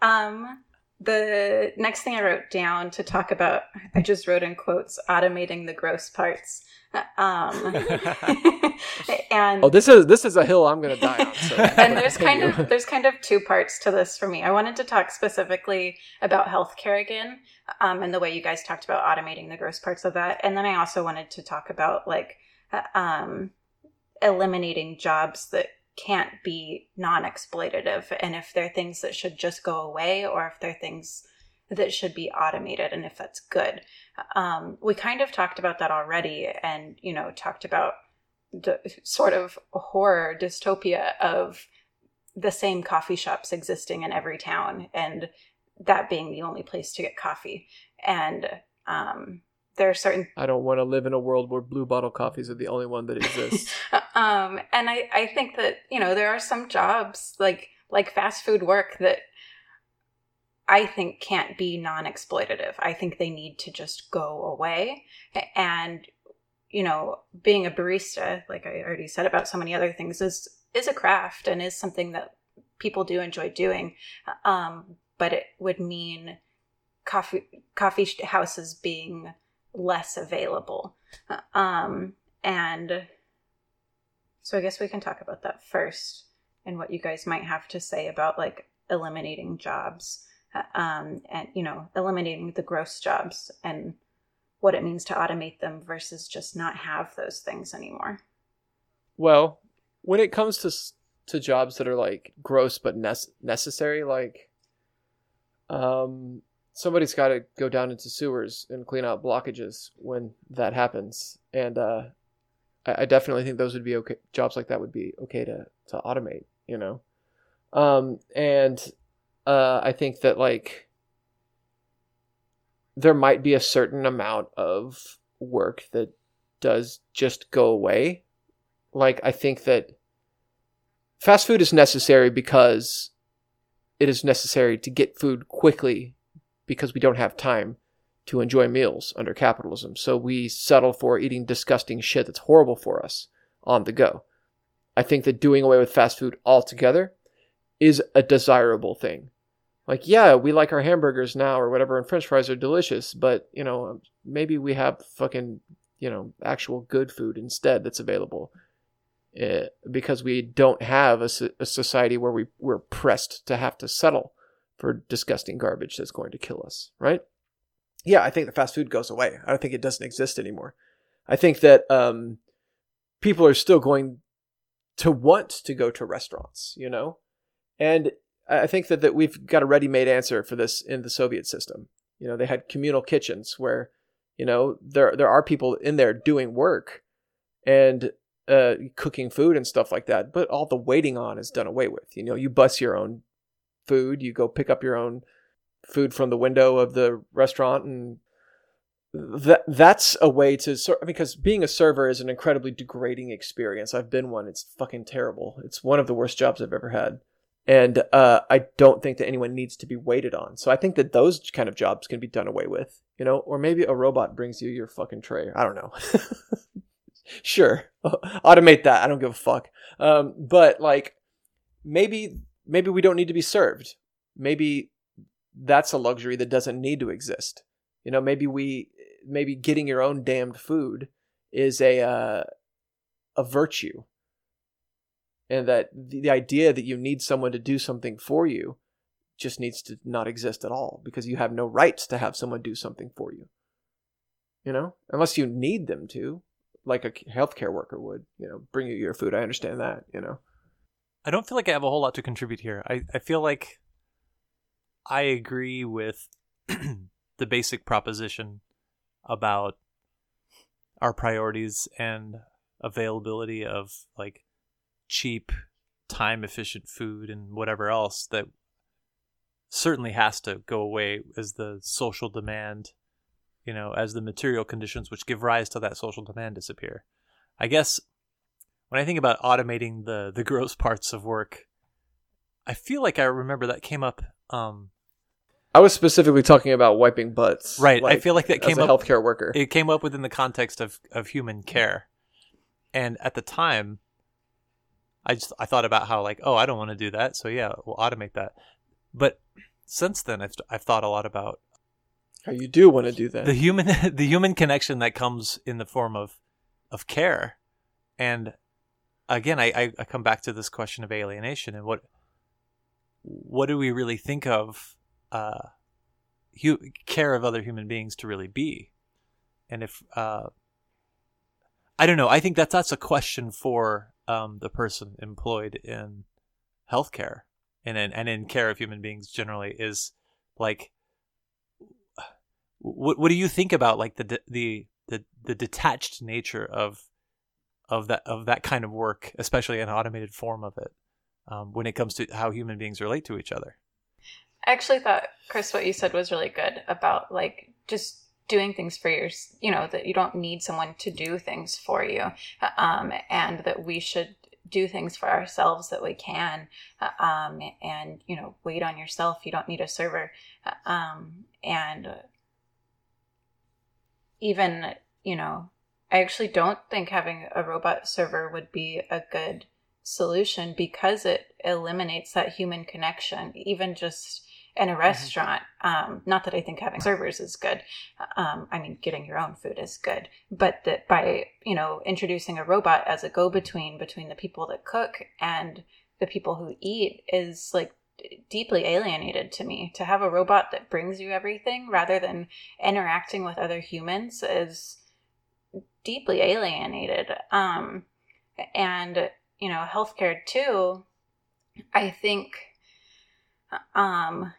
Um, the next thing I wrote down to talk about, I just wrote in quotes, automating the gross parts. Um, [laughs] and oh, this is this is a hill I'm going to die on. So [laughs] and there's kind of there's kind of two parts to this for me. I wanted to talk specifically about healthcare again, um, and the way you guys talked about automating the gross parts of that, and then I also wanted to talk about like um, eliminating jobs that can't be non-exploitative and if they're things that should just go away or if they're things that should be automated and if that's good um, we kind of talked about that already and you know talked about the sort of horror dystopia of the same coffee shops existing in every town and that being the only place to get coffee and um, there are certain I don't want to live in a world where blue bottle coffees are the only one that exists. [laughs] um and I I think that, you know, there are some jobs like like fast food work that I think can't be non-exploitative. I think they need to just go away and you know, being a barista, like I already said about so many other things is is a craft and is something that people do enjoy doing. Um but it would mean coffee coffee houses being less available. Um, and so I guess we can talk about that first and what you guys might have to say about like eliminating jobs um, and, you know, eliminating the gross jobs and what it means to automate them versus just not have those things anymore. Well, when it comes to to jobs that are like gross but ne- necessary, like um, somebody's got to go down into sewers and clean out blockages when that happens. And uh, I, I, definitely think those would be okay. Jobs like that would be okay to to automate. You know, um, and uh, I think that like there might be a certain amount of work that does just go away. Like I think that fast food is necessary because it is necessary to get food quickly because we don't have time to enjoy meals under capitalism. So we settle for eating disgusting shit that's horrible for us on the go. I think that doing away with fast food altogether is a desirable thing. Like, yeah, we like our hamburgers now or whatever, and french fries are delicious, but, you know, maybe we have fucking, you know, actual good food instead that's available. Uh, because we don't have a, a society where we, we're pressed to have to settle for disgusting garbage that's going to kill us, right? Yeah, I think the fast food goes away. I don't think it doesn't exist anymore. I think that um, people are still going to want to go to restaurants, you know? And I think that, that we've got a ready made answer for this in the Soviet system. You know, they had communal kitchens where, you know, there there are people in there doing work and uh, cooking food and stuff like that, but all the waiting on is done away with. You know, you bus your own food. You go pick up your own food from the window of the restaurant and that that's a way to sort because being a server is an incredibly degrading experience. I've been one. It's fucking terrible. It's one of the worst jobs I've ever had. And uh, I don't think that anyone needs to be waited on. So I think that those kind of jobs can be done away with, you know, or maybe a robot brings you your fucking tray. I don't know. [laughs] sure, [laughs] automate that. I don't give a fuck. Um, but like, maybe maybe we don't need to be served. Maybe that's a luxury that doesn't need to exist. You know, maybe we maybe getting your own damned food is a uh, a virtue, and that the, idea that you need someone to do something for you just needs to not exist at all because you have no rights to have someone do something for you. You know, unless you need them to, like a healthcare worker would. You know, bring you your food. I understand that. You know. I don't feel like I have a whole lot to contribute here. I, I feel like I agree with [clears throat] the basic proposition about our priorities and availability of like cheap, time efficient food and whatever else that certainly has to go away as the social demand, you know, as the material conditions which give rise to that social demand disappear. I guess when I think about automating the the gross [laughs] parts of work, I feel like I remember that came up um, I was specifically talking about wiping butts. Right. I feel like that came as a up healthcare worker. it came up within the context of, of human care. And at the time I just I thought about how like, oh, I don't want to do that, so yeah, we'll automate that. But since then I've I've thought a lot about How you do want to do that. the human [laughs] the human connection that comes in the form of of care. And again, I, I, come back to this question of alienation and what what do we really think of uh, hu- care of other human beings to really be? And if uh, I don't know, I think that that's a question for um, the person employed in healthcare and in, and in care of human beings generally is like what what do you think about like the the the, the detached nature of of that of that kind of work, especially an automated form of it, um, when it comes to how human beings relate to each other? I actually thought, Chris, what you said was really good about like just doing things for your, you know, that you don't need someone to do things for you, um, and that we should do things for ourselves that we can, um, and you know, wait on yourself. You don't need a server, um, and even you know, I actually don't think having a robot server would be a good solution because it eliminates that human connection, even just in a restaurant. Mm-hmm. Um, not that I think having servers is good. Um, I mean, getting your own food is good, but that by you know introducing a robot as a go-between between the people that cook and the people who eat is like deeply alienated to me. To have a robot that brings you everything rather than interacting with other humans is deeply alienated. Um, and you know, healthcare too. I think um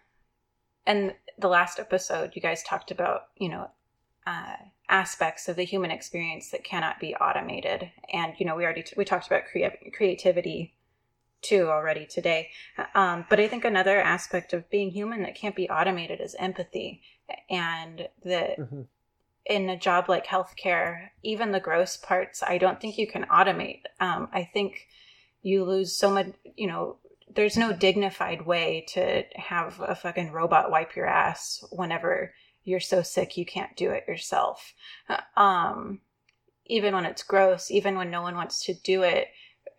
and the last episode you guys talked about you know uh, aspects of the human experience that cannot be automated. And you know we already t- we talked about crea- creativity too already today. Um, but i think another aspect of being human that can't be automated is empathy. And that mm-hmm. in a job like healthcare even the gross parts i don't think you can automate. Um, i think you lose so much you know there's no dignified way to have a fucking robot wipe your ass whenever you're so sick you can't do it yourself. Um, even when it's gross, even when no one wants to do it,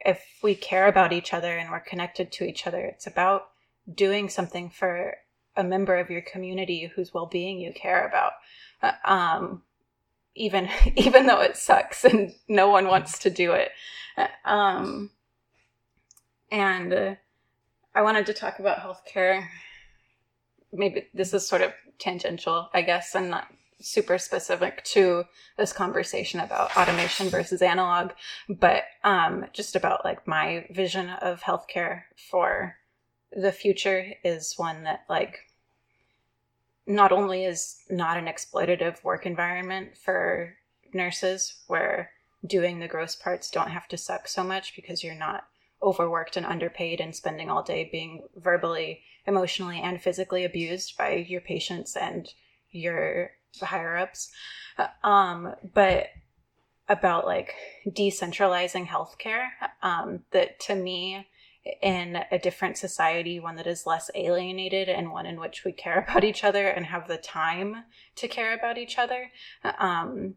if we care about each other and we're connected to each other, it's about doing something for a member of your community whose well-being you care about. Um, even [laughs] even though it sucks and no one wants to do it. Um, and uh, I wanted to talk about healthcare. Maybe this is sort of tangential, I guess, and not super specific to this conversation about automation versus analog, but um, just about like my vision of healthcare for the future is one that like not only is not an exploitative work environment for nurses where doing the gross parts don't have to suck so much because you're not overworked and underpaid and spending all day being verbally, emotionally, and physically abused by your patients and your higher ups. Um, but about like decentralizing healthcare, um, that to me, in a different society, one that is less alienated and one in which we care [laughs] about each other and have the time to care about each other, um,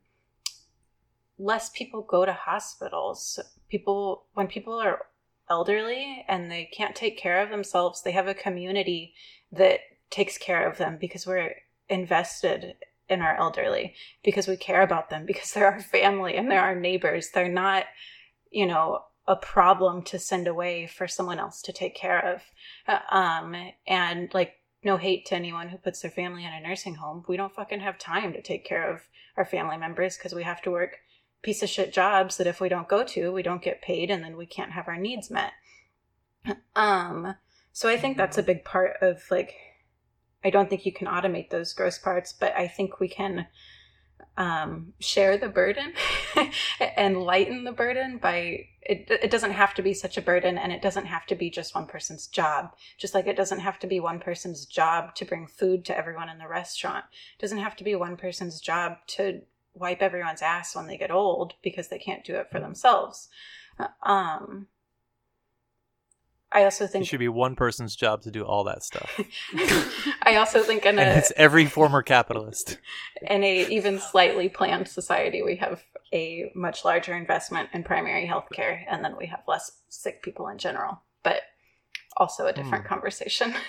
less people go to hospitals. People, when people are elderly and they can't take care of themselves, they have a community that takes care of them because we're invested in our elderly, because we care about them, [laughs] because they're our family and they're our neighbors. They're not, you know, a problem to send away for someone else to take care of. Uh, um, and like, no hate to anyone who puts their family in a nursing home. We don't fucking have time to take care of our family members because we have to work piece of shit jobs that if we don't go to, we don't get paid and then we can't have our needs met. Um, so I think that's a big part of like, I don't think you can automate those gross parts, but I think we can um, share the burden [laughs] and lighten the burden by it, it doesn't have to be such a burden and it doesn't have to be just one person's job just like it doesn't have to be one person's job to bring food to everyone in the restaurant it doesn't have to be one person's job to wipe everyone's ass when they get old because they can't do it for themselves. Um, I also think it should be one person's job to do all that stuff. [laughs] I also think in and it's every former capitalist. In a even slightly planned society, we have a much larger investment in primary health care, and then we have less sick people in general. But also a different mm. conversation. [laughs]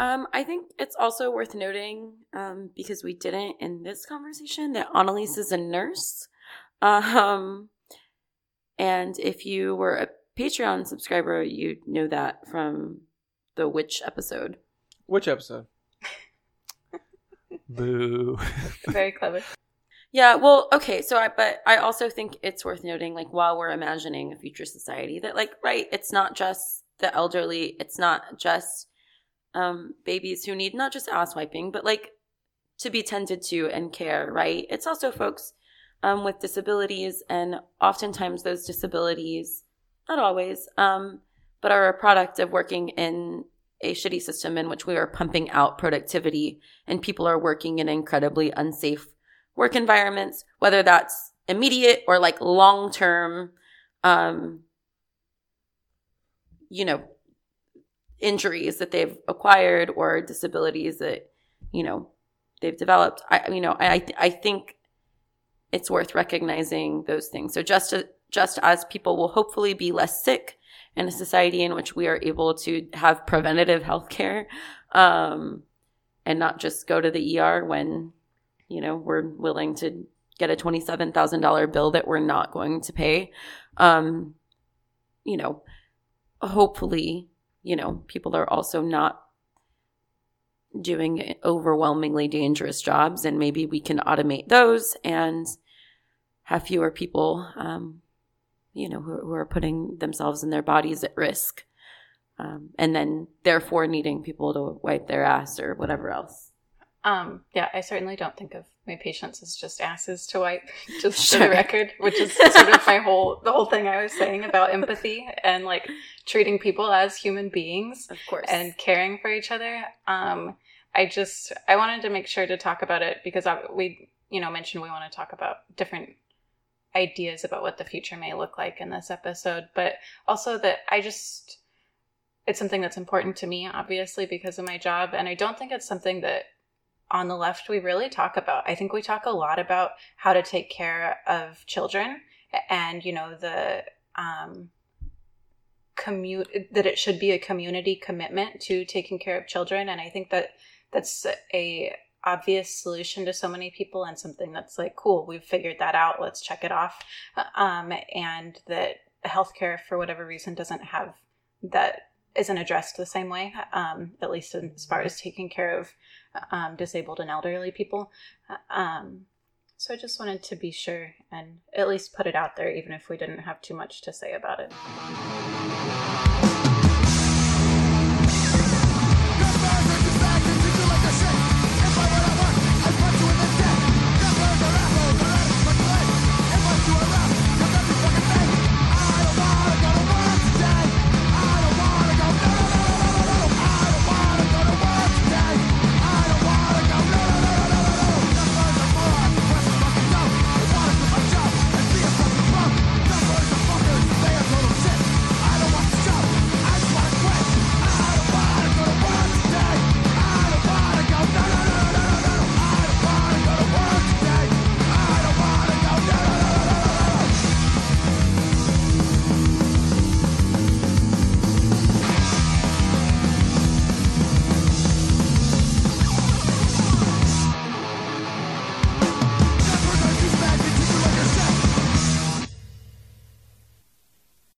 Um, I think it's also worth noting, um, because we didn't in this conversation, that Annaliese is a nurse. Um, and if you were a Patreon subscriber, you'd know that from the witch episode. Which episode? [laughs] Boo. [laughs] Very clever. Yeah, well, okay, so I but I also think it's worth noting like while we're imagining a future society that like right, it's not just the elderly, it's not just um, babies who need not just ass wiping, but like to be tended to and care, right? It's also folks um, with disabilities, and oftentimes those disabilities, not always, um, but are a product of working in a shitty system in which we are pumping out productivity and people are working in incredibly unsafe work environments, whether that's immediate or like long term, um, you know, injuries that they've acquired or disabilities that you know they've developed. I you know i i think it's worth recognizing those things. So just to, just as people will hopefully be less sick in a society in which we are able to have preventative health care um, and not just go to the ER when you know we're willing to get a $27,000 bill that we're not going to pay. Um, you know hopefully you know, people are also not doing overwhelmingly dangerous jobs, and maybe we can automate those and have fewer people, um, you know, who, who, are putting themselves and their bodies at risk, um, and then therefore needing people to wipe their ass or whatever else. Um, yeah, I certainly don't think of my patients is just asses to wipe, [laughs] just sure. for the record, which is sort of my whole the whole thing I was saying about empathy and like treating people as human beings, of course, and caring for each other. Um, I just I wanted to make sure to talk about it because I, we you know mentioned we want to talk about different ideas about what the future may look like in this episode, but also that I just it's something that's important to me, obviously, because of my job, and I don't think it's something that on the left we really talk about. I think we talk a lot about how to take care of children and, you know, the um, commute that it should be a community commitment to taking care of children. And I think that that's a obvious solution to so many people and something that's like cool we've figured that out let's check it off um, and that healthcare for whatever reason doesn't have that isn't addressed the same way um, at least as far as taking care of um, disabled and elderly people. Um, so I just wanted to be sure and at least put it out there, even if we didn't have too much to say about it.